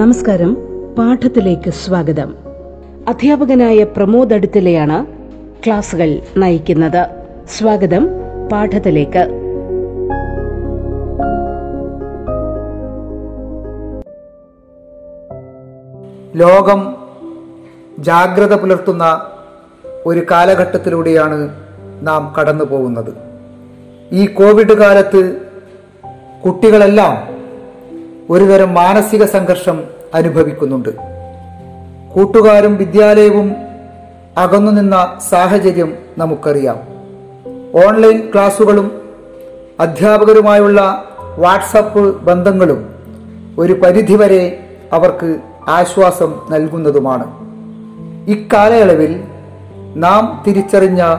നമസ്കാരം. പാഠത്തിലേക്ക് സ്വാഗതം. അധ്യാപകനായ പ്രമോദ് അടുത്തലയാണ് ക്ലാസുകൾ നയിക്കുന്നത്. സ്വാഗതം പാഠത്തിലേക്ക്. ലോകം ജാഗ്രത പുലർത്തുന്ന ഒരു കാലഘട്ടത്തിലൂടെയാണ് നാം കടന്നു പോകുന്നത് ഈ കോവിഡ് കാലത്ത് കുട്ടികളെല്ലാം ഒരുതരം മാനസിക സംഘർഷം അനുഭവിക്കുന്നുണ്ട്. കൂട്ടുകാരും വിദ്യാലയവും അകന്നു നിന്ന സാഹചര്യം നമുക്കറിയാം. ഓൺലൈൻ ക്ലാസുകളും അധ്യാപകരുമായുള്ള വാട്സപ്പ് ബന്ധങ്ങളും ഒരു പരിധിവരെ അവർക്ക് ആശ്വാസം നൽകുന്നതുമാണ്. ഇക്കാലയളവിൽ നാം തിരിച്ചറിഞ്ഞ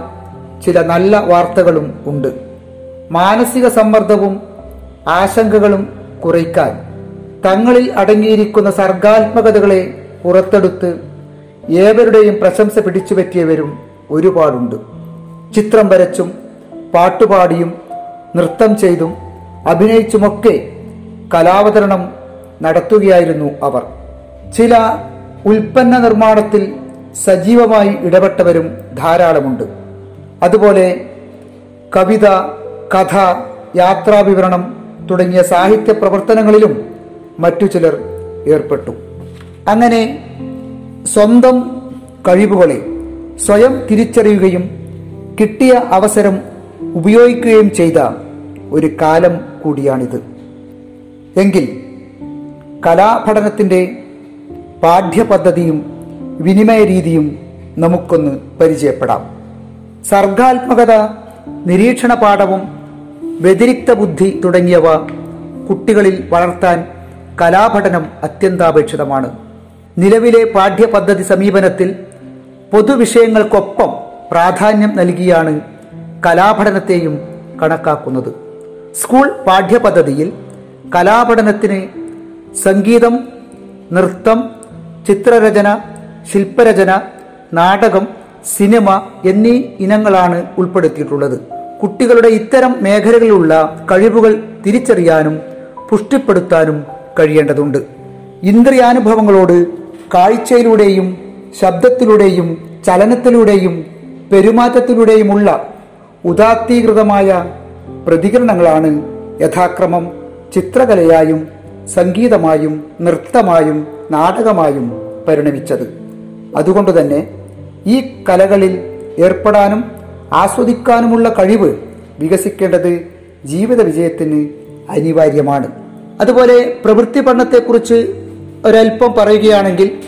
ചില നല്ല വാർത്തകളും ഉണ്ട്. മാനസിക സമ്മർദ്ദവും ആശങ്കകളും കുറയ്ക്കാൻ തങ്ങളിൽ അടങ്ങിയിരിക്കുന്ന സർഗാത്മകതകളെ പുറത്തെടുത്ത് ഏവരുടെയും പ്രശംസ പിടിച്ചുപറ്റിയവരും ഒരുപാടുണ്ട്. ചിത്രം വരച്ചും പാട്ടുപാടിയും നൃത്തം ചെയ്തും അഭിനയിച്ചുമൊക്കെ കലാവതരണം നടത്തുകയായിരുന്നു അവർ. ചില ഉൽപ്പന്ന നിർമ്മാണത്തിൽ സജീവമായി ഇടപെട്ടവരും ധാരാളമുണ്ട്. അതുപോലെ കവിത കഥ യാത്രാവിവരണം തുടങ്ങിയ സാഹിത്യ പ്രവർത്തനങ്ങളിലും മറ്റു ചിലർ ഏർപ്പെട്ടു. അങ്ങനെ സ്വന്തം കഴിവുകളെ സ്വയം തിരിച്ചറിയുകയും കിട്ടിയ അവസരം ഉപയോഗിക്കുകയും ചെയ്ത ഒരു കാലം കൂടിയാണിത്. എങ്കിൽ കലാപഠനത്തിന്റെ പാഠ്യപദ്ധതിയും വിനിമയ രീതിയും നമുക്കൊന്ന് പരിചയപ്പെടാം. സർഗാത്മകത നിരീക്ഷണ പാഠവും വ്യതിരിക്ത ബുദ്ധി തുടങ്ങിയവ കുട്ടികളിൽ വളർത്താൻ കലാപഠനം അത്യന്താപേക്ഷിതമാണ്. നിലവിലെ പാഠ്യപദ്ധതി സമീപനത്തിൽ പൊതുവിഷയങ്ങൾക്കൊപ്പം പ്രാധാന്യം നൽകിയാണ് കലാപഠനത്തെയും കണക്കാക്കുന്നത്. സ്കൂൾ പാഠ്യപദ്ധതിയിൽ കലാപഠനത്തിന് സംഗീതം നൃത്തം ചിത്രരചന ശില്പരചന നാടകം സിനിമ എന്നീ ഇനങ്ങളാണ് ഉൾപ്പെടുത്തിയിട്ടുള്ളത്. കുട്ടികളുടെ ഇത്തരം മേഖലകളിലുള്ള കഴിവുകൾ തിരിച്ചറിയാനും പുഷ്ടിപ്പെടുത്താനും കഴിയേണ്ടതുണ്ട്. ഇന്ദ്രിയാനുഭവങ്ങളോട് കാഴ്ചയിലൂടെയും ശബ്ദത്തിലൂടെയും ചലനത്തിലൂടെയും പെരുമാറ്റത്തിലൂടെയുമുള്ള ഉദാത്തീകൃതമായ പ്രതികരണങ്ങളാണ് യഥാക്രമം ചിത്രകലയായും സംഗീതമായും നൃത്തമായും നാടകമായും പരിണമിച്ചത്. അതുകൊണ്ടുതന്നെ ഈ കലകളിൽ ഏർപ്പെടാനും ആസ്വദിക്കാനുമുള്ള കഴിവ് വികസിക്കേണ്ടത് ജീവിത വിജയത്തിന് അനിവാര്യമാണ്. അതുപോലെ പ്രവൃത്തി പഠനത്തെക്കുറിച്ച് ഒരല്പം പറയുകയാണെങ്കിൽ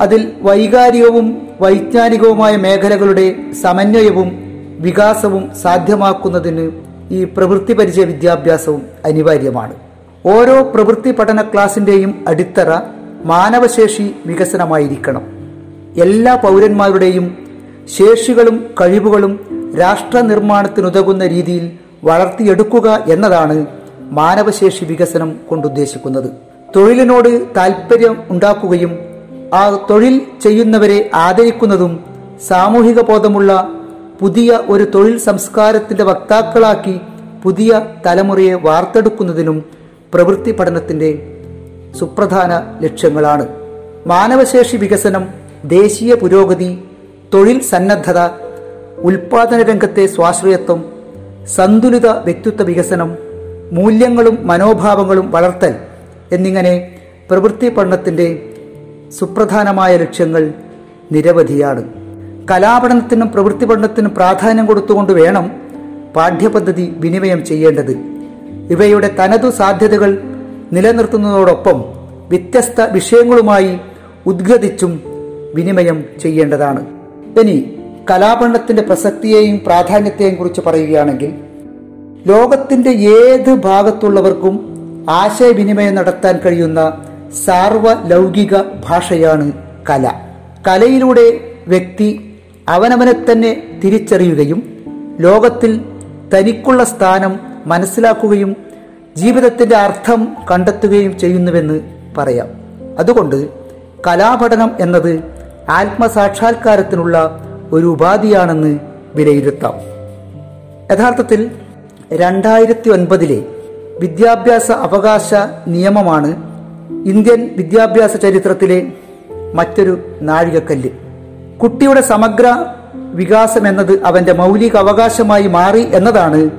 അതിൽ വൈകാരികവും വൈജ്ഞാനികവുമായ മേഖലകളുടെ സമന്വയവും വികാസവും സാധ്യമാക്കുന്നതിന് ഈ പ്രവൃത്തി പരിചയ വിദ്യാഭ്യാസവും അനിവാര്യമാണ്. ഓരോ പ്രവൃത്തി പഠന ക്ലാസിന്റെയും അടിത്തറ മാനവശേഷി വികസനമായിരിക്കണം. എല്ലാ പൗരന്മാരുടെയും ശേഷികളും കഴിവുകളും രാഷ്ട്ര നിർമ്മാണത്തിനുതകുന്ന രീതിയിൽ വളർത്തിയെടുക്കുക എന്നതാണ് മാനവശേഷി വികസനം കൊണ്ടുദ്ദേശിക്കുന്നത്. തൊഴിലിനോട് താൽപ്പര്യം ഉണ്ടാക്കുകയും ആ തൊഴിൽ ചെയ്യുന്നവരെ ആദരിക്കുന്നതും സാമൂഹിക ബോധമുള്ള പുതിയ ഒരു തൊഴിൽ സംസ്കാരത്തിന്റെ വക്താക്കളാക്കി പുതിയ തലമുറയെ വാർത്തെടുക്കുന്നതിനും പ്രവൃത്തി പഠനത്തിന്റെ സുപ്രധാന ലക്ഷ്യങ്ങളാണ്. മാനവശേഷി വികസനം ദേശീയ പുരോഗതി തൊഴിൽ സന്നദ്ധത ഉൽപാദന രംഗത്തെ സ്വാശ്രയത്വം സന്തുലിത വ്യക്തിത്വ വികസനം മൂല്യങ്ങളും മനോഭാവങ്ങളും വളർത്തൽ എന്നിങ്ങനെ പ്രവൃത്തി പഠനത്തിന്റെ സുപ്രധാനമായ ലക്ഷ്യങ്ങൾ നിരവധിയാണ്. കലാപഠനത്തിനും പ്രവൃത്തി പഠനത്തിനും പ്രാധാന്യം കൊടുത്തുകൊണ്ട് വേണം പാഠ്യപദ്ധതി വിനിമയം ചെയ്യേണ്ടത്. ഇവയുടെ തനതു സാധ്യതകൾ നിലനിർത്തുന്നതോടൊപ്പം വ്യത്യസ്ത വിഷയങ്ങളുമായി ഉദ്ഗതിച്ചും വിനിമയം ചെയ്യേണ്ടതാണ്. ഇനി കലാപഠനത്തിന്റെ പ്രസക്തിയെയും പ്രാധാന്യത്തെയും കുറിച്ച് പറയുകയാണെങ്കിൽ ലോകത്തിന്റെ ഏത് ഭാഗത്തുള്ളവർക്കും ആശയവിനിമയം നടത്താൻ കഴിയുന്ന സാർവലൗകിക ഭാഷയാണ് കല. കലയിലൂടെ വ്യക്തി അവനവനെ തന്നെ തിരിച്ചറിയുകയും ലോകത്തിൽ തനിക്കുള്ള സ്ഥാനം മനസ്സിലാക്കുകയും ജീവിതത്തിന്റെ അർത്ഥം കണ്ടെത്തുകയും ചെയ്യുന്നുവെന്ന് പറയാം. അതുകൊണ്ട് കലാപഠനം എന്നത് ആത്മസാക്ഷാത്കാരത്തിനുള്ള ഒരു ഉപാധിയാണെന്ന് വിലയിരുത്താം. യഥാർത്ഥത്തിൽ രണ്ടായിരത്തി ഒൻപതിലെ വിദ്യാഭ്യാസ അവകാശ നിയമമാണ് ഇന്ത്യൻ വിദ്യാഭ്യാസ ചരിത്രത്തിലെ മറ്റൊരു നാഴികക്കല്ല്. കുട്ടിയുടെ സമഗ്ര വികാസം എന്നത് അവന്റെ മൗലിക അവകാശമായി മാറി എന്നതാണ്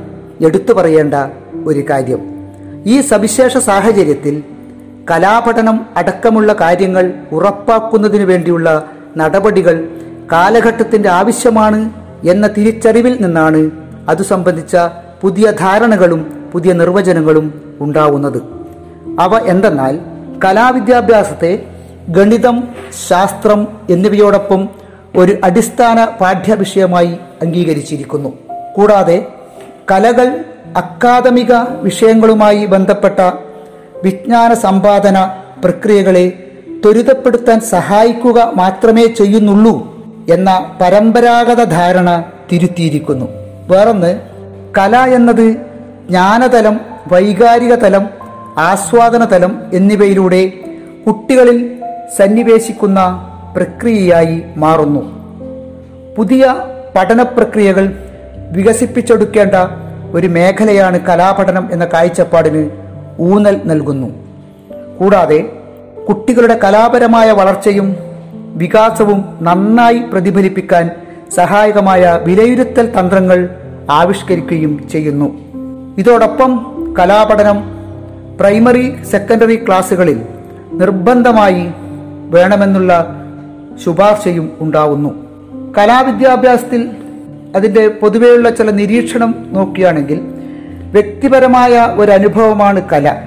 എടുത്തു പറയേണ്ട ഒരു കാര്യം. ഈ സവിശേഷ സാഹചര്യത്തിൽ കലാപഠനം അടക്കമുള്ള കാര്യങ്ങൾ ഉറപ്പാക്കുന്നതിനു വേണ്ടിയുള്ള നടപടികൾ കാലഘട്ടത്തിന്റെ ആവശ്യമാണ് എന്ന തിരിച്ചറിവിൽ നിന്നാണ് അതു സംബന്ധിച്ച പുതിയ ധാരണകളും പുതിയ നിർവചനങ്ങളും ഉണ്ടാവുന്നത്. അവ എന്തെന്നാൽ കലാവിദ്യാഭ്യാസത്തെ ഗണിതം ശാസ്ത്രം എന്നിവയോടൊപ്പം ഒരു അടിസ്ഥാന പാഠ്യവിഷയമായി അംഗീകരിച്ചിരിക്കുന്നു. കൂടാതെ കലകൾ അക്കാദമിക വിഷയങ്ങളുമായി ബന്ധപ്പെട്ട വിജ്ഞാന സമ്പാദന പ്രക്രിയകളെ ത്വരിതപ്പെടുത്താൻ സഹായിക്കുക മാത്രമേ ചെയ്യുന്നുള്ളൂ എന്ന പരമ്പരാഗത ധാരണ തിരുത്തിയിരിക്കുന്നു. വേറൊന്ന് കല എന്നത് ജ്ഞാനതലം വൈകാരിക തലം ആസ്വാദന തലം എന്നിവയിലൂടെ കുട്ടികളിൽ സന്നിവേശിക്കുന്ന പ്രക്രിയയായി മാറുന്നു. പുതിയ പഠന പ്രക്രിയകൾ വികസിപ്പിച്ചെടുക്കേണ്ട ഒരു മേഖലയാണ് കലാപഠനം എന്ന കാഴ്ചപ്പാടിന് ഊന്നൽ നൽകുന്നു. കൂടാതെ കുട്ടികളുടെ കലാപരമായ വളർച്ചയും വികാസവും നന്നായി പ്രതിഫലിപ്പിക്കാൻ സഹായകമായ വിലയിരുത്തൽ തന്ത്രങ്ങൾ ആവിഷ്കരിക്കുകയും ചെയ്യുന്നു. ഇതോടൊപ്പം കലാപഠനം പ്രൈമറി സെക്കൻഡറി ക്ലാസ്സുകളിൽ നിർബന്ധമായി വേണമെന്നുള്ള ശുപാർശയും ഉണ്ടാവുന്നു. കലാവിദ്യാഭ്യാസത്തിൽ അതിന്റെ പൊതുവെയുള്ള ചില നിരീക്ഷണം നോക്കുകയാണെങ്കിൽ വ്യക്തിപരമായ ഒരു അനുഭവമാണ് കല.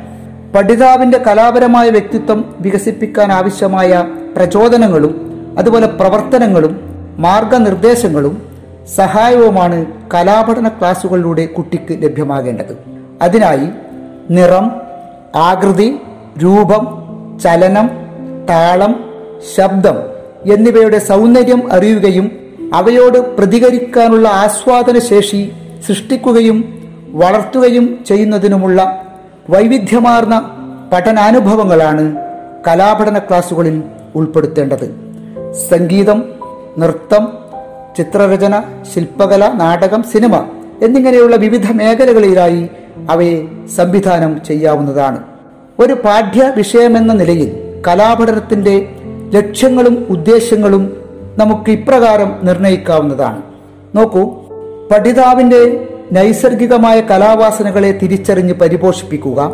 പഠിതാവിന്റെ കലാപരമായ വ്യക്തിത്വം വികസിപ്പിക്കാൻ ആവശ്യമായ പ്രചോദനങ്ങളും അതുപോലെ പ്രവർത്തനങ്ങളും മാർഗനിർദ്ദേശങ്ങളും സഹായവുമാണ് കലാപഠന ക്ലാസുകളിലൂടെ കുട്ടിക്ക് ലഭ്യമാകേണ്ടത്. അതിനായി നിറം ആകൃതി രൂപം ചലനം താളം ശബ്ദം എന്നിവയുടെ സൗന്ദര്യം അറിയുകയും അവയോട് പ്രതികരിക്കാനുള്ള ആസ്വാദന ശേഷി സൃഷ്ടിക്കുകയും വളർത്തുകയും ചെയ്യുന്നതിനുമുള്ള വൈവിധ്യമാർന്ന പഠനാനുഭവങ്ങളാണ് കലാപഠന ക്ലാസുകളിൽ ഉൾപ്പെടുത്തേണ്ടത്. സംഗീതം നൃത്തം ചിത്രരചന ശില്പകല നാടകം സിനിമ എന്നിങ്ങനെയുള്ള വിവിധ മേഖലകളിലായി അവയെ സംവിധാനം ചെയ്യാവുന്നതാണ്. ഒരു പാഠ്യ വിഷയമെന്ന നിലയിൽ കലാപഠനത്തിന്റെ ലക്ഷ്യങ്ങളും ഉദ്ദേശങ്ങളും നമുക്ക് ഇപ്രകാരം നിർണയിക്കാവുന്നതാണ്. നോക്കൂ പഠിതാവിന്റെ നൈസർഗികമായ കലാവാസനകളെ തിരിച്ചറിഞ്ഞ് പരിപോഷിപ്പിക്കുക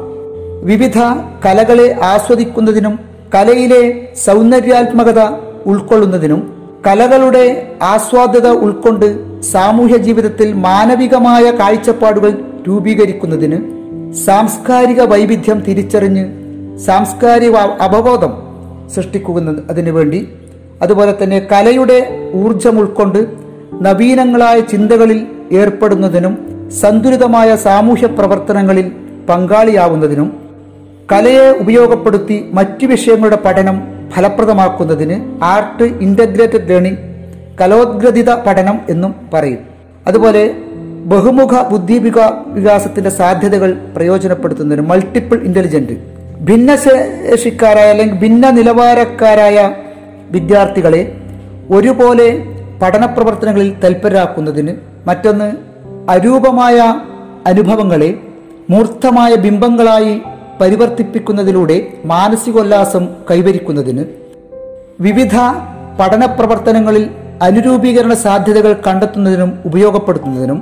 വിവിധ കലകളെ ആസ്വദിക്കുന്നതിനും കലയിലെ സൗന്ദര്യാത്മകത ഉൾക്കൊള്ളുന്നതിനും കലകളുടെ ആസ്വാദ്യത ഉൾക്കൊണ്ട് സാമൂഹ്യ ജീവിതത്തിൽ മാനവികമായ കാഴ്ചപ്പാടുകൾ രൂപീകരിക്കുന്നതിന് സാംസ്കാരിക വൈവിധ്യം തിരിച്ചറിഞ്ഞ് സാംസ്കാരിക അവബോധം സൃഷ്ടിക്കുന്ന അതിനു വേണ്ടി അതുപോലെ തന്നെ കലയുടെ ഊർജം ഉൾക്കൊണ്ട് നവീനങ്ങളായ ചിന്തകളിൽ ഏർപ്പെടുന്നതിനും സന്തുലിതമായ സാമൂഹ്യ പ്രവർത്തനങ്ങളിൽ പങ്കാളിയാവുന്നതിനും കലയെ ഉപയോഗപ്പെടുത്തി മറ്റു വിഷയങ്ങളുടെ പഠനം ഫലപ്രദമാക്കുന്നതിന് ആർട്ട് ഇന്റഗ്രേറ്റഡ് ലേണിംഗ് കലോദ്ഗ്രഥിത പഠനം എന്നും പറയും. അതുപോലെ ബഹുമുഖ ബുദ്ധി വികാ- വികാസത്തിന്റെ സാധ്യതകൾ പ്രയോജനപ്പെടുത്തുന്നതിന് മൾട്ടിപ്പിൾ ഇന്റലിജന്റ് ഭിന്നശേഷിക്കാരായ അല്ലെങ്കിൽ ഭിന്ന നിലവാരക്കാരായ വിദ്യാർത്ഥികളെ ഒരുപോലെ പഠന പ്രവർത്തനങ്ങളിൽ തൽപരരാക്കുന്നതിന് മറ്റൊന്ന് അരൂപമായ അനുഭവങ്ങളെ മൂർത്തമായ ബിംബങ്ങളായി പരിവർത്തിപ്പിക്കുന്നതിലൂടെ മാനസികോല്ലാസം കൈവരിക്കുന്നതിന് വിവിധ പഠന പ്രവർത്തനങ്ങളിൽ അനുരൂപീകരണ സാധ്യതകൾ കണ്ടെത്തുന്നതിനും ഉപയോഗപ്പെടുത്തുന്നതിനും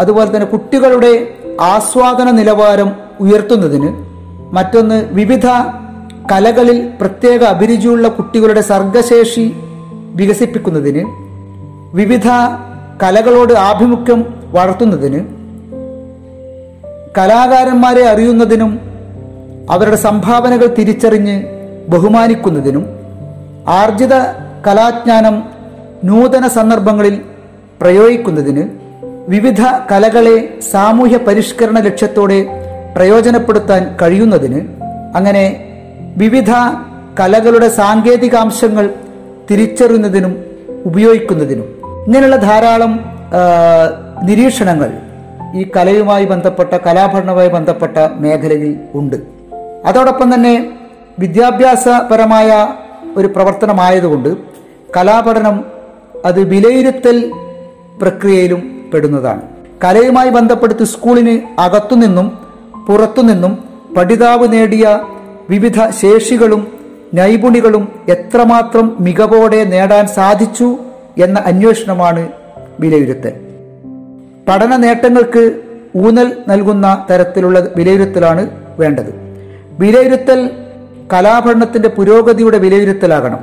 അതുപോലെ തന്നെ കുട്ടികളുടെ ആസ്വാദന നിലവാരം ഉയർത്തുന്നതിന് മറ്റൊന്ന് വിവിധ കലകളിൽ പ്രത്യേക അഭിരുചിയുള്ള കുട്ടികളുടെ സർഗശേഷി വികസിപ്പിക്കുന്നതിന് വിവിധ കലകളോട് ആഭിമുഖ്യം വളർത്തുന്നതിന് കലാകാരന്മാരെ അറിയുന്നതിനും അവരുടെ സംഭാവനകൾ തിരിച്ചറിഞ്ഞ് ബഹുമാനിക്കുന്നതിനും ആർജിത കലാജ്ഞാനം നൂതന സന്ദർഭങ്ങളിൽ പ്രയോഗിക്കുന്നതിന് വിവിധ കലകളെ സാമൂഹ്യ പരിഷ്കരണ ലക്ഷ്യത്തോടെ പ്രയോജനപ്പെടുത്താൻ കഴിയുന്നതിന് അങ്ങനെ വിവിധ കലകളുടെ സാങ്കേതികാംശങ്ങൾ തിരിച്ചറിയുന്നതിനും ഉപയോഗിക്കുന്നതിനും ഇങ്ങനെയുള്ള ധാരാളം നിരീക്ഷണങ്ങൾ ഈ കലയുമായി ബന്ധപ്പെട്ട കലാഭരണവുമായി ബന്ധപ്പെട്ട മേഖലയിൽ ഉണ്ട്. അതോടൊപ്പം തന്നെ വിദ്യാഭ്യാസപരമായ ഒരു പ്രവർത്തനമായതുകൊണ്ട് കലാപഠനം അത് വിലയിരുത്തൽ പ്രക്രിയയിലും പെടുന്നതാണ്. കലയുമായി ബന്ധപ്പെടുത്തി സ്കൂളിന് അകത്തുനിന്നും പുറത്തുനിന്നും പഠിതാവ് നേടിയ വിവിധ ശേഷികളും നൈപുണികളും എത്രമാത്രം മികവോടെ നേടാൻ സാധിച്ചു എന്ന അന്വേഷണമാണ് വിലയിരുത്തൽ. പഠന നേട്ടങ്ങൾക്ക് ഊന്നൽ നൽകുന്ന തരത്തിലുള്ള വിലയിരുത്തലാണ് വേണ്ടത്. വിലയിരുത്തൽ കലാപഠനത്തിന്റെ പുരോഗതിയുടെ വിലയിരുത്തലാകണം.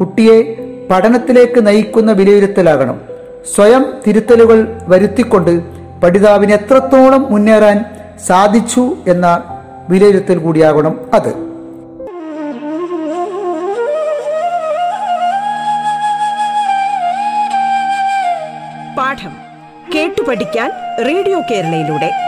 കുട്ടിയെ പഠനത്തിലേക്ക് നയിക്കുന്ന വിലയിരുത്തലാകണം. സ്വയം തിരുത്തലുകൾ വരുത്തിക്കൊണ്ട് പഠിതാവിന് എത്രത്തോളം മുന്നേറാൻ സാധിച്ചു എന്ന വിലയിരുത്തൽ കൂടിയാകണം അത്. പാഠം കേട്ടു പഠിക്കാൻ റേഡിയോ കേരളയിലൂടെ.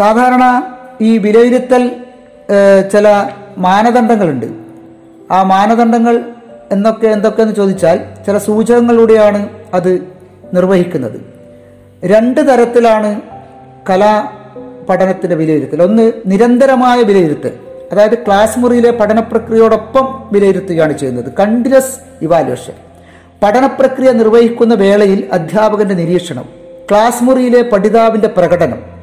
സാധാരണ ഈ വിലയിരുത്തൽ ചില മാനദണ്ഡങ്ങളുണ്ട്. ആ മാനദണ്ഡങ്ങൾ എന്നൊക്കെ എന്തൊക്കെയെന്ന് ചോദിച്ചാൽ ചില സൂചകങ്ങളിലൂടെയാണ് അത് നിർവഹിക്കുന്നത്. രണ്ട് തരത്തിലാണ് കലാ പഠനത്തിന്റെ വിലയിരുത്തൽ. ഒന്ന് നിരന്തരമായ വിലയിരുത്തൽ. അതായത് ക്ലാസ് മുറിയിലെ പഠന പ്രക്രിയയോടൊപ്പം വിലയിരുത്തുകയാണ് ചെയ്യുന്നത്. Continuous evaluation. പഠന പ്രക്രിയ നിർവഹിക്കുന്ന വേളയിൽ അധ്യാപകന്റെ നിരീക്ഷണം. ക്ലാസ് മുറിയിലെ പഠിതാവിന്റെ പ്രകടനം.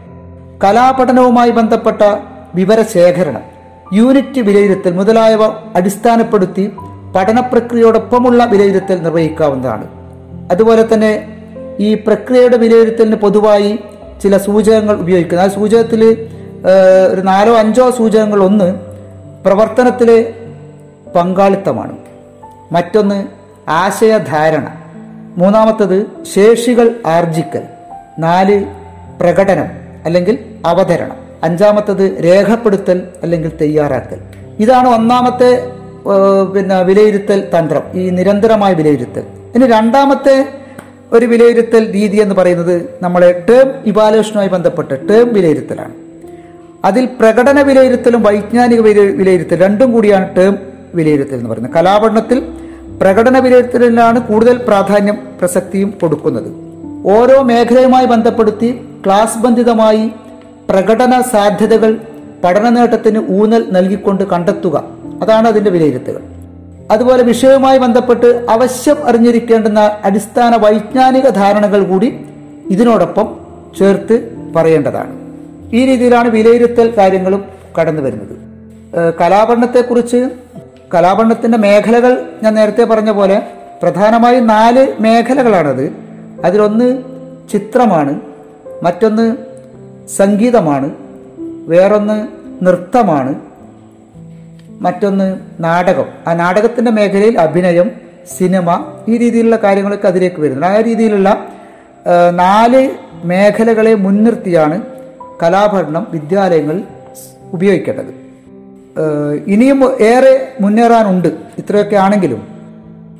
കലാപഠനവുമായി ബന്ധപ്പെട്ട വിവരശേഖരണം യൂണിറ്റ് വിലയിരുത്തൽ മുതലായവ അടിസ്ഥാനപ്പെടുത്തി പഠന പ്രക്രിയയോടൊപ്പമുള്ള വിലയിരുത്തൽ നിർവഹിക്കാവുന്നതാണ്. അതുപോലെ തന്നെ ഈ പ്രക്രിയയുടെ വിലയിരുത്തലിന് പൊതുവായി ചില സൂചകങ്ങൾ ഉപയോഗിക്കുന്നു. ആ സൂചകത്തിൽ ഒരു നാലോ അഞ്ചോ സൂചകങ്ങൾ ഒന്ന് പ്രവർത്തനത്തിലെ പങ്കാളിത്തമാണ്. മറ്റൊന്ന് ആശയധാരണ. മൂന്നാമത്തത് ശേഷികൾ ആർജിക്കൽ. നാല് പ്രകടനം. അല്ലെങ്കിൽ അവതരണം. അഞ്ചാമത്തത് രേഖപ്പെടുത്തൽ അല്ലെങ്കിൽ തയ്യാറാക്കൽ. ഇതാണ് ഒന്നാമത്തെ പിന്നെ വിലയിരുത്തൽ തന്ത്രം. ഈ നിരന്തരമായ വിലയിരുത്തൽ. ഇനി രണ്ടാമത്തെ ഒരു വിലയിരുത്തൽ രീതി എന്ന് പറയുന്നത് നമ്മളെ ടേം ഇവാലുവേഷനുമായി ബന്ധപ്പെട്ട് ടേം വിലയിരുത്തലാണ്. അതിൽ പ്രകടന വിലയിരുത്തലും വൈജ്ഞാനിക വില- വിലയിരുത്തൽ രണ്ടും കൂടിയാണ് ടേം വിലയിരുത്തൽ എന്ന് പറയുന്നത്. കലാപഠനത്തിൽ പ്രകടന വിലയിരുത്തലിനാണ് കൂടുതൽ പ്രാധാന്യം പ്രസക്തിയും കൊടുക്കുന്നത്. ഓരോ മേഖലയുമായി ബന്ധപ്പെടുത്തി ക്ലാസ് ബന്ധിതമായി പ്രകടന സാധ്യതകൾ പഠന നേട്ടത്തിന് ഊന്നൽ നൽകിക്കൊണ്ട് കണ്ടെത്തുക. അതാണ് അതിന്റെ വിലയിരുത്തൽ. അതുപോലെ വിഷയവുമായി ബന്ധപ്പെട്ട് അവശ്യം അറിഞ്ഞിരിക്കേണ്ടുന്ന അടിസ്ഥാന വൈജ്ഞാനിക ധാരണകൾ കൂടി ഇതിനോടൊപ്പം ചേർത്ത് പറയേണ്ടതാണ്. ഈ രീതിയിലാണ് വിലയിരുത്തൽ കാര്യങ്ങളും കടന്നു വരുന്നത്. കലാപഠനത്തെക്കുറിച്ച് കലാപഠനത്തിന്റെ മേഖലകൾ ഞാൻ നേരത്തെ പറഞ്ഞ പോലെ പ്രധാനമായും നാല് മേഖലകളാണത്. അതിലൊന്ന് ചിത്രമാണ് മറ്റൊന്ന് സംഗീതമാണ് വേറൊന്ന് നൃത്തമാണ് മറ്റൊന്ന് നാടകം. ആ നാടകത്തിന്റെ മേഖലയിൽ അഭിനയം സിനിമ ഈ രീതിയിലുള്ള കാര്യങ്ങളൊക്കെ അതിലേക്ക് വരുന്നുണ്ട്. ആ രീതിയിലുള്ള നാല് മേഖലകളെ മുൻനിർത്തിയാണ് കലാഭരണം വിദ്യാലയങ്ങൾ ഉപയോഗിക്കേണ്ടത്. ഇനിയും ഏറെ മുന്നേറാനുണ്ട് ഇത്രയൊക്കെ ആണെങ്കിലും.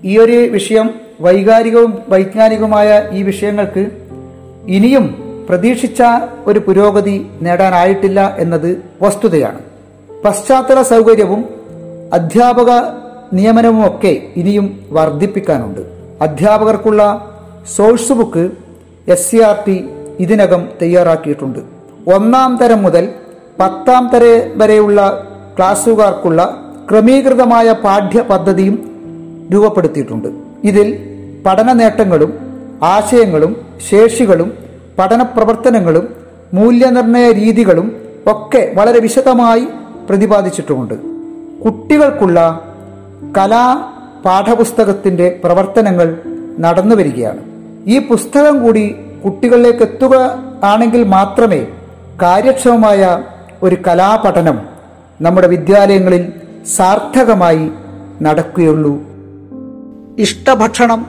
ഈ ഒരു വിഷയം വൈകാരികവും വൈജ്ഞാനികവുമായ ഈ വിഷയങ്ങൾക്ക് ഇനിയും പ്രതീക്ഷിച്ച ഒരു പുരോഗതി നേടാനായിട്ടില്ല എന്നത് വസ്തുതയാണ്. പശ്ചാത്തല സൗകര്യവും അധ്യാപക നിയമനവും ഒക്കെ ഇനിയും വർദ്ധിപ്പിക്കാനുണ്ട്. അധ്യാപകർക്കുള്ള source book S C R T ഇതിനകം തയ്യാറാക്കിയിട്ടുണ്ട്. ഒന്നാം തരം മുതൽ പത്താം തര വരെയുള്ള ക്ലാസ്സുകാർക്കുള്ള ക്രമീകൃതമായ പാഠ്യ പദ്ധതിയും രൂപപ്പെടുത്തിയിട്ടുണ്ട്. ഇതിൽ പഠന നേട്ടങ്ങളും ആശയങ്ങളും ശേഷികളും പഠന പ്രവർത്തനങ്ങളും മൂല്യനിർണയ രീതികളും ഒക്കെ വളരെ വിശദമായി പ്രതിപാദിച്ചിട്ടുമുണ്ട്. കുട്ടികൾക്കുള്ള കലാ പാഠപുസ്തകത്തിന്റെ പ്രവർത്തനങ്ങൾ നടന്നു വരികയാണ്. ഈ പുസ്തകം കൂടി കുട്ടികളിലേക്ക് എത്തുക ആണെങ്കിൽ മാത്രമേ കാര്യക്ഷമമായ ഒരു കലാപഠനം നമ്മുടെ വിദ്യാലയങ്ങളിൽ സാർത്ഥകമായി നടക്കുകയുള്ളൂ ഇഷ്ടഭക്ഷണം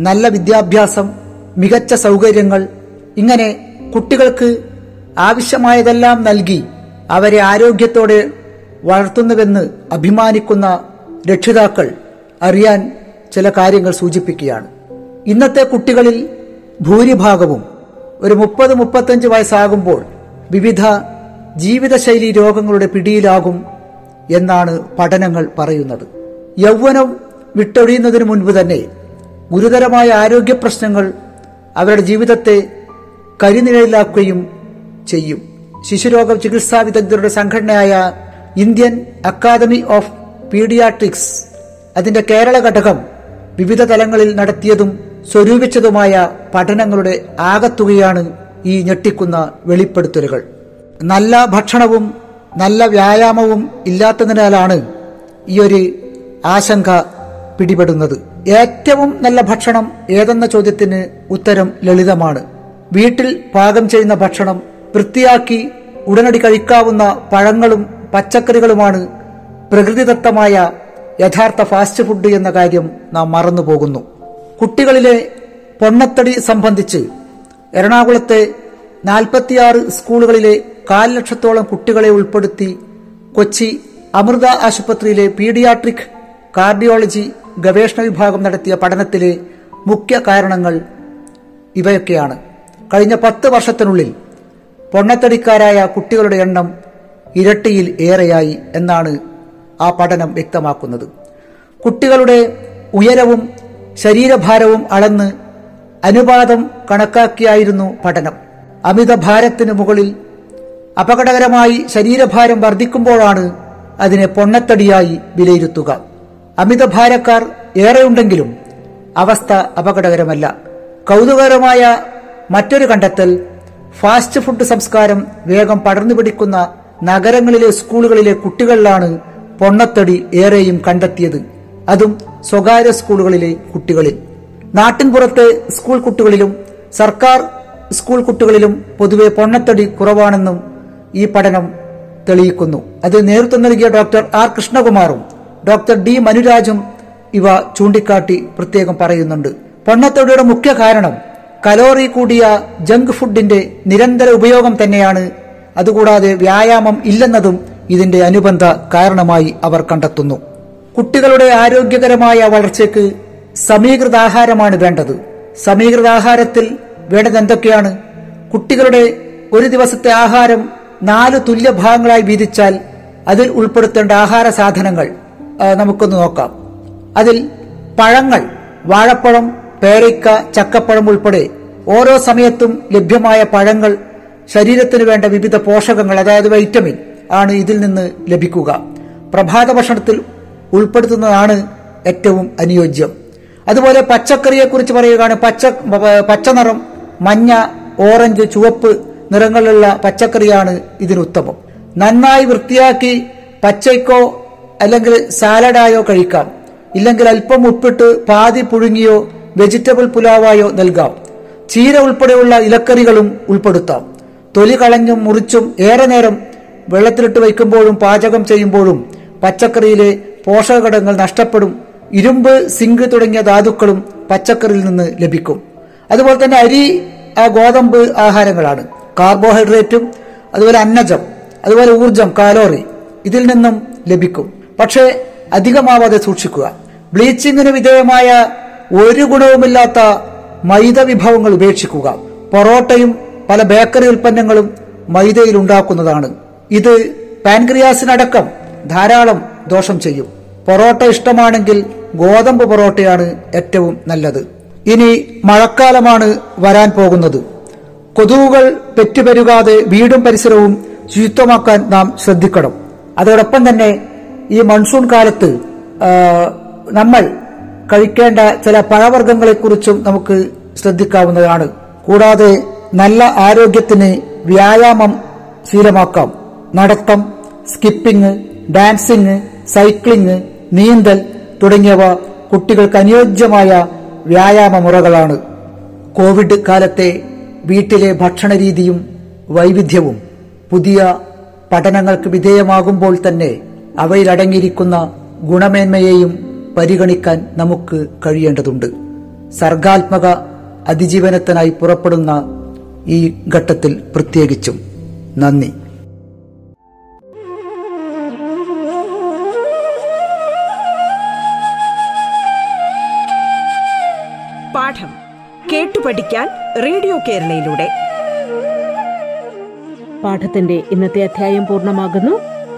നല്ല വിദ്യാഭ്യാസം മികച്ച സൗകര്യങ്ങൾ ഇങ്ങനെ കുട്ടികൾക്ക് ആവശ്യമായതെല്ലാം നൽകി അവരെ ആരോഗ്യത്തോടെ വളർത്തുന്നുവെന്ന് അഭിമാനിക്കുന്ന രക്ഷിതാക്കൾ അറിയാൻ ചില കാര്യങ്ങൾ സൂചിപ്പിക്കുകയാണ്. ഇന്നത്തെ കുട്ടികളിൽ ഭൂരിഭാഗവും ഒരു മുപ്പത് മുപ്പത്തഞ്ച് വയസ്സാകുമ്പോൾ വിവിധ ജീവിതശൈലി രോഗങ്ങളുടെ പിടിയിലാകും എന്നാണ് പഠനങ്ങൾ പറയുന്നത്. യൗവനം വിട്ടൊഴിയുന്നതിന് മുൻപ് തന്നെ ഗുരുതരമായ ആരോഗ്യ പ്രശ്നങ്ങൾ അവരുടെ ജീവിതത്തെ കരിനിഴലിലാക്കുകയും ചെയ്യും. ശിശുരോഗ ചികിത്സാ വിദഗ്ധരുടെ സംഘടനയായ ഇന്ത്യൻ അക്കാദമി ഓഫ് പീഡിയാട്രിക്സ് അതിന്റെ കേരള ഘടകം വിവിധ തലങ്ങളിൽ നടത്തിയതും സ്വരൂപിച്ചതുമായ പഠനങ്ങളുടെ ആകത്തുകയാണ് ഈ ഞെട്ടിക്കുന്ന വെളിപ്പെടുത്തലുകൾ. നല്ല ഭക്ഷണവും നല്ല വ്യായാമവും ഇല്ലാത്തതിനാലാണ് ഈ ഒരു ആശങ്ക പിടിപെടുന്നത്. ഏറ്റവും നല്ല ഭക്ഷണം ഏതെന്ന ചോദ്യത്തിന് ഉത്തരം ലളിതമാണ്. വീട്ടിൽ പാകം ചെയ്യുന്ന ഭക്ഷണം വൃത്തിയാക്കി ഉടനടി കഴിക്കാവുന്ന പഴങ്ങളും പച്ചക്കറികളുമാണ് പ്രകൃതിദത്തമായ യഥാർത്ഥ ഫാസ്റ്റ് ഫുഡ് എന്ന കാര്യം നാം മറന്നുപോകുന്നു. കുട്ടികളിലെ പൊണ്ണത്തടി സംബന്ധിച്ച് എറണാകുളത്തെ നാൽപ്പത്തിയാറ് സ്കൂളുകളിലെ കാൽ ലക്ഷത്തോളം കുട്ടികളെ ഉൾപ്പെടുത്തി കൊച്ചി അമൃത ആശുപത്രിയിലെ പീഡിയാട്രിക് കാർഡിയോളജി ഗവേഷണ വിഭാഗം നടത്തിയ പഠനത്തിലെ മുഖ്യ കാരണങ്ങൾ ഇവയൊക്കെയാണ്. കഴിഞ്ഞ പത്ത് വർഷത്തിനുള്ളിൽ പൊണ്ണത്തടിക്കാരായ കുട്ടികളുടെ എണ്ണം ഇരട്ടിയിൽ ഏറെയായി എന്നാണ് ആ പഠനം വ്യക്തമാക്കുന്നത്. കുട്ടികളുടെ ഉയരവും ശരീരഭാരവും അളന്ന് അനുപാതം കണക്കാക്കിയായിരുന്നു പഠനം. അമിത ഭാരത്തിന് മുകളിൽ അപകടകരമായി ശരീരഭാരം വർദ്ധിക്കുമ്പോഴാണ് അതിനെ പൊണ്ണത്തടിയായി വിലയിരുത്തുക. അമിതഭാരക്കാർ ഏറെയുണ്ടെങ്കിലും അവസ്ഥ അപകടകരമല്ല. കൗതുകകരമായ മറ്റൊരു കണ്ടെത്തൽ ഫാസ്റ്റ് ഫുഡ് സംസ്കാരം വേഗം പടർന്നു പിടിക്കുന്ന നഗരങ്ങളിലെ സ്കൂളുകളിലെ കുട്ടികളിലാണ് പൊണ്ണത്തടി ഏറെയും കണ്ടെത്തിയത്. അതും സ്വകാര്യ സ്കൂളുകളിലെ കുട്ടികളിൽ. നാട്ടിൻപുറത്തെ സ്കൂൾ കുട്ടികളിലും സർക്കാർ സ്കൂൾ കുട്ടികളിലും പൊതുവെ പൊണ്ണത്തടി കുറവാണെന്നും ഈ പഠനം തെളിയിക്കുന്നു. അത് നേതൃത്വം നൽകിയ ഡോക്ടർ ആർ കൃഷ്ണകുമാറും ഡോക്ടർ ഡി മനുരാജും ഇവ ചൂണ്ടിക്കാട്ടി പ്രത്യേകം പറയുന്നുണ്ട്. പൊണ്ണത്തടിയുടെ മുഖ്യ കാരണം കലോറി കൂടിയ ജങ്ക് ഫുഡിന്റെ നിരന്തര ഉപയോഗം തന്നെയാണ്. അതുകൂടാതെ വ്യായാമം ഇല്ലെന്നതും ഇതിന്റെ അനുബന്ധ കാരണമായി അവർ കണ്ടെത്തുന്നു. കുട്ടികളുടെ ആരോഗ്യകരമായ വളർച്ചയ്ക്ക് സമീകൃതാഹാരമാണ് വേണ്ടത്. സമീകൃതാഹാരത്തിൽ വേണ്ടത് എന്തൊക്കെയാണ്? കുട്ടികളുടെ ഒരു ദിവസത്തെ ആഹാരം നാല് തുല്യ ഭാഗങ്ങളായി വീതിച്ചാൽ അതിൽ ഉൾപ്പെടുത്തേണ്ട ആഹാര സാധനങ്ങൾ നമുക്കൊന്ന് നോക്കാം. അതിൽ പഴങ്ങൾ വാഴപ്പഴം പേരയ്ക്ക ചക്കപ്പഴം ഉൾപ്പെടെ ഓരോ സമയത്തും ലഭ്യമായ പഴങ്ങൾ ശരീരത്തിന് വേണ്ട വിവിധ പോഷകങ്ങൾ അതായത് വൈറ്റമിൻ ആണ് ഇതിൽ നിന്ന് ലഭിക്കുക. പ്രഭാത ഭക്ഷണത്തിൽ ഉൾപ്പെടുത്തുന്നതാണ് ഏറ്റവും അനുയോജ്യം. അതുപോലെ പച്ചക്കറിയെക്കുറിച്ച് പറയുകയാണ്. പച്ച പച്ച നിറം മഞ്ഞ ഓറഞ്ച് ചുവപ്പ് നിറങ്ങളിലുള്ള പച്ചക്കറിയാണ് ഇതിനുത്തമം നന്നായി വൃത്തിയാക്കി പച്ചയ്ക്കോ അല്ലെങ്കിൽ സാലഡായോ കഴിക്കാം. ഇല്ലെങ്കിൽ അല്പം ഉപ്പിട്ട് പാതി പുഴുങ്ങിയോ വെജിറ്റബിൾ പുലാവായോ നൽകാം. ചീര ഉൾപ്പെടെയുള്ള ഇലക്കറികളും ഉൾപ്പെടുത്താം. തൊലി കളഞ്ഞും മുറിച്ചും ഏറെ നേരം വെള്ളത്തിലിട്ട് വയ്ക്കുമ്പോഴും പാചകം ചെയ്യുമ്പോഴും പച്ചക്കറിയിലെ പോഷകഘടകങ്ങൾ നഷ്ടപ്പെടും. ഇരുമ്പ് സിങ്ക് തുടങ്ങിയ ധാതുക്കളും പച്ചക്കറിയിൽ നിന്ന് ലഭിക്കും. അതുപോലെ തന്നെ അരി ആ ഗോതമ്പ് ആഹാരങ്ങളാണ്. കാർബോഹൈഡ്രേറ്റും അതുപോലെ അന്നജം അതുപോലെ ഊർജം കാലോറി ഇതിൽ നിന്നും ലഭിക്കും. പക്ഷേ അധികമാവാതെ സൂക്ഷിക്കുക. ബ്ലീച്ചിങ്ങിന് വിധേയമായ ഒരു ഗുണവുമില്ലാത്ത മൈദ വിഭവങ്ങൾ ഉപേക്ഷിക്കുക. പൊറോട്ടയും പല ബേക്കറി ഉൽപ്പന്നങ്ങളും മൈദയിൽ ഉണ്ടാക്കുന്നതാണ്. ഇത് പാൻക്രിയാസിനടക്കം ധാരാളം ദോഷം ചെയ്യും. പൊറോട്ട ഇഷ്ടമാണെങ്കിൽ ഗോതമ്പ് പൊറോട്ടയാണ് ഏറ്റവും നല്ലത്. ഇനി മഴക്കാലമാണ് വരാൻ പോകുന്നത്. കൊതുകുകൾ പെറ്റുപെരുകാതെ വീടും പരിസരവും ശുചിത്വമാക്കാൻ നാം ശ്രദ്ധിക്കണം. അതോടൊപ്പം തന്നെ ഈ മൺസൂൺ കാലത്ത് നമ്മൾ കഴിക്കേണ്ട ചില പഴവർഗങ്ങളെക്കുറിച്ചും നമുക്ക് ശ്രദ്ധിക്കാവുന്നതാണ്. കൂടാതെ നല്ല ആരോഗ്യത്തിന് വ്യായാമം ശീലമാക്കാം. നടത്തം സ്കിപ്പിംഗ് ഡാൻസിങ് സൈക്ലിംഗ് നീന്തൽ തുടങ്ങിയവ കുട്ടികൾക്ക് അനുയോജ്യമായ വ്യായാമ മുറകളാണ്. കോവിഡ് കാലത്തെ വീട്ടിലെ ഭക്ഷണ രീതിയും വൈവിധ്യവും പുതിയ പഠനങ്ങൾക്ക് വിധേയമാകുമ്പോൾ തന്നെ അവയിലടങ്ങിയിരിക്കുന്ന ഗുണമേന്മയെയും പരിഗണിക്കാൻ നമുക്ക് കഴിയേണ്ടതുണ്ട്. സർഗാത്മക അതിജീവനത്തിനായി പുറപ്പെടുന്ന ഈ ഘട്ടത്തിൽ പ്രത്യേകിച്ചും. നന്ദി. പാഠം കേട്ടു പഠിക്കാൻ റേഡിയോ കേരളയിലൂടെ. പാഠത്തിന്റെ ഇന്നത്തെ അധ്യായം പൂർണമാകുന്നു.